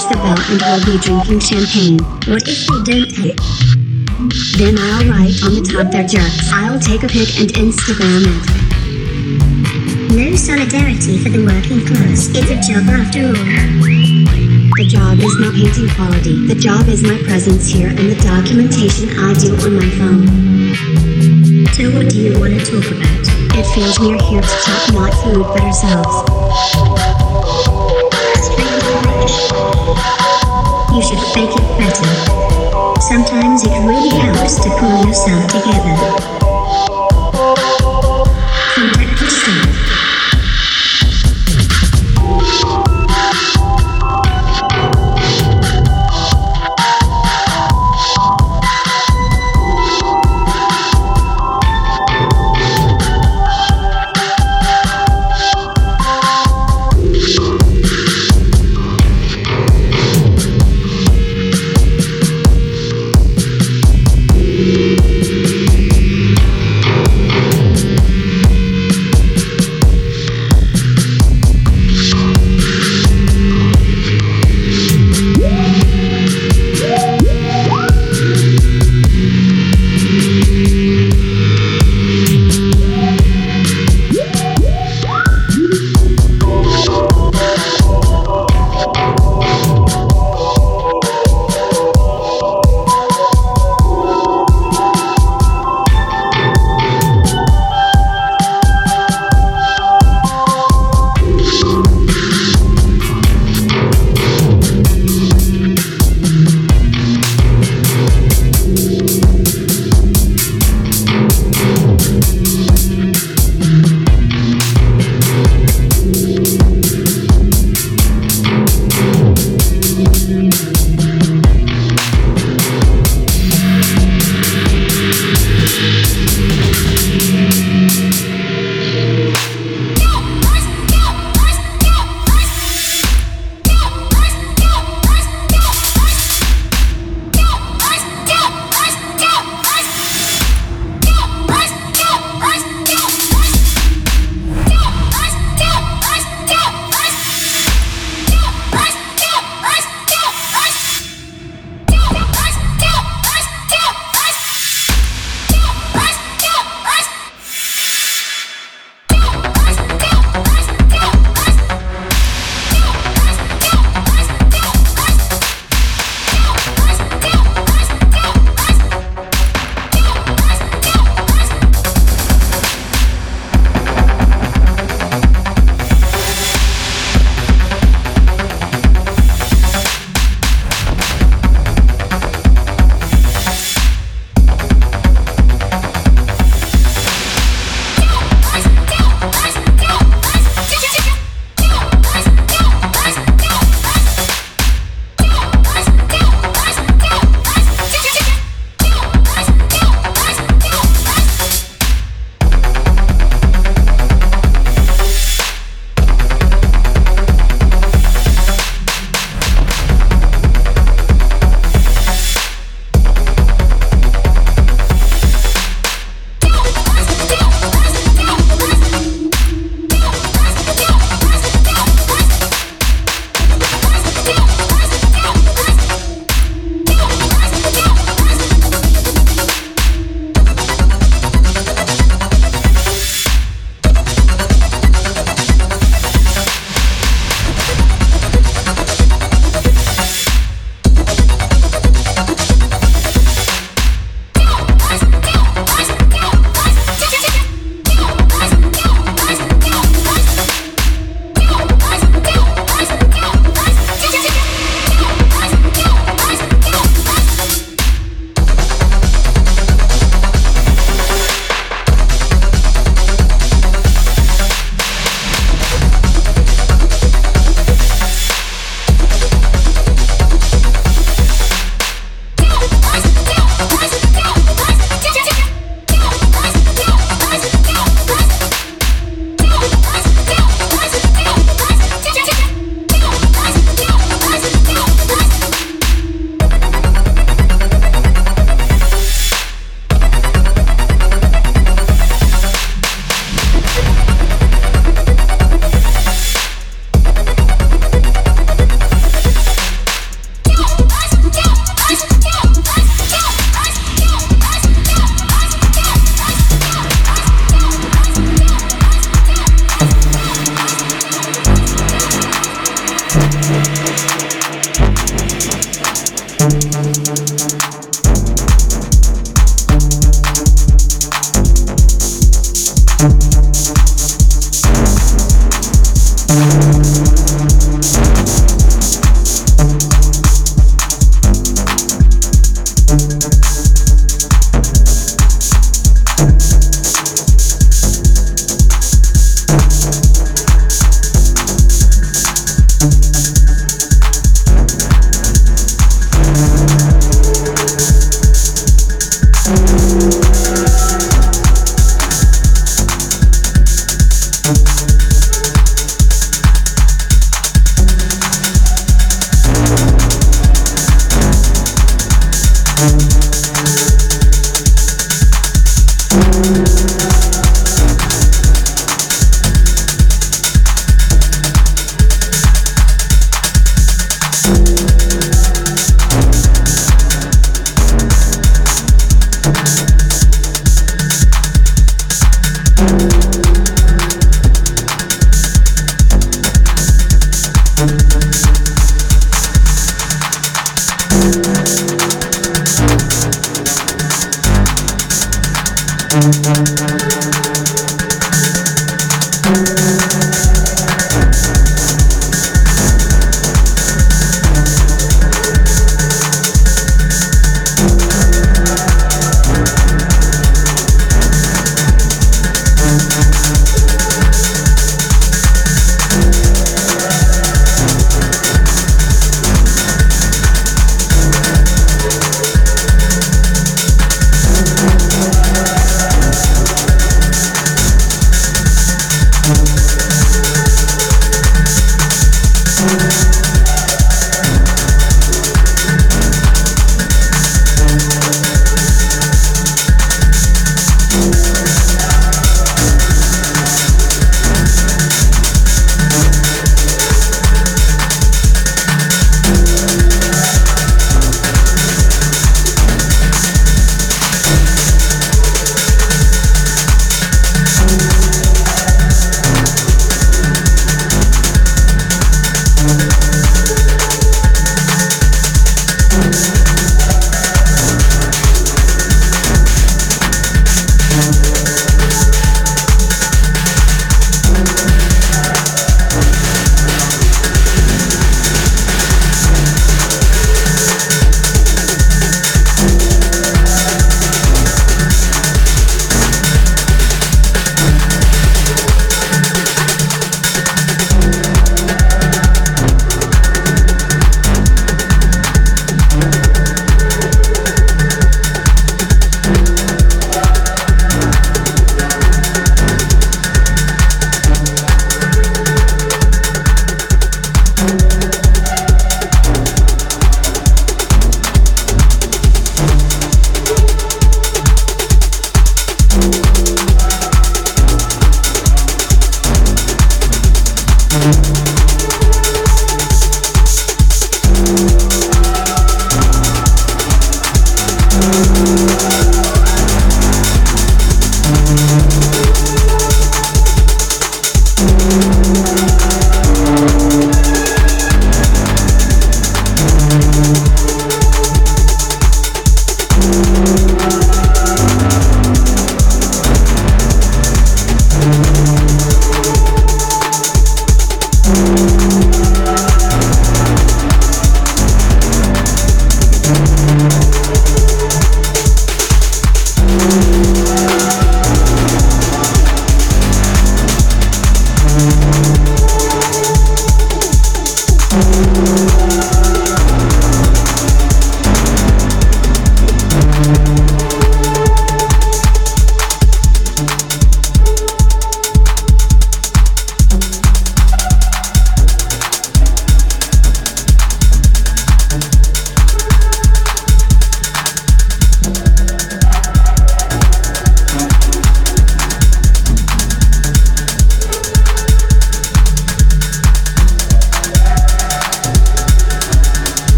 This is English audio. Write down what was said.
The bell and we'll be drinking champagne. What if they don't hit? Then I'll write on the top they're jerks. I'll take a pic and Instagram it. No solidarity for the working class. It's a job after all. The job is not painting quality. The job is my presence here and the documentation I do on my phone. So what do you want to talk about? It feels we're here to talk not food but ourselves. Should fake it better. Sometimes it really helps to pull yourself together. Contact yourself.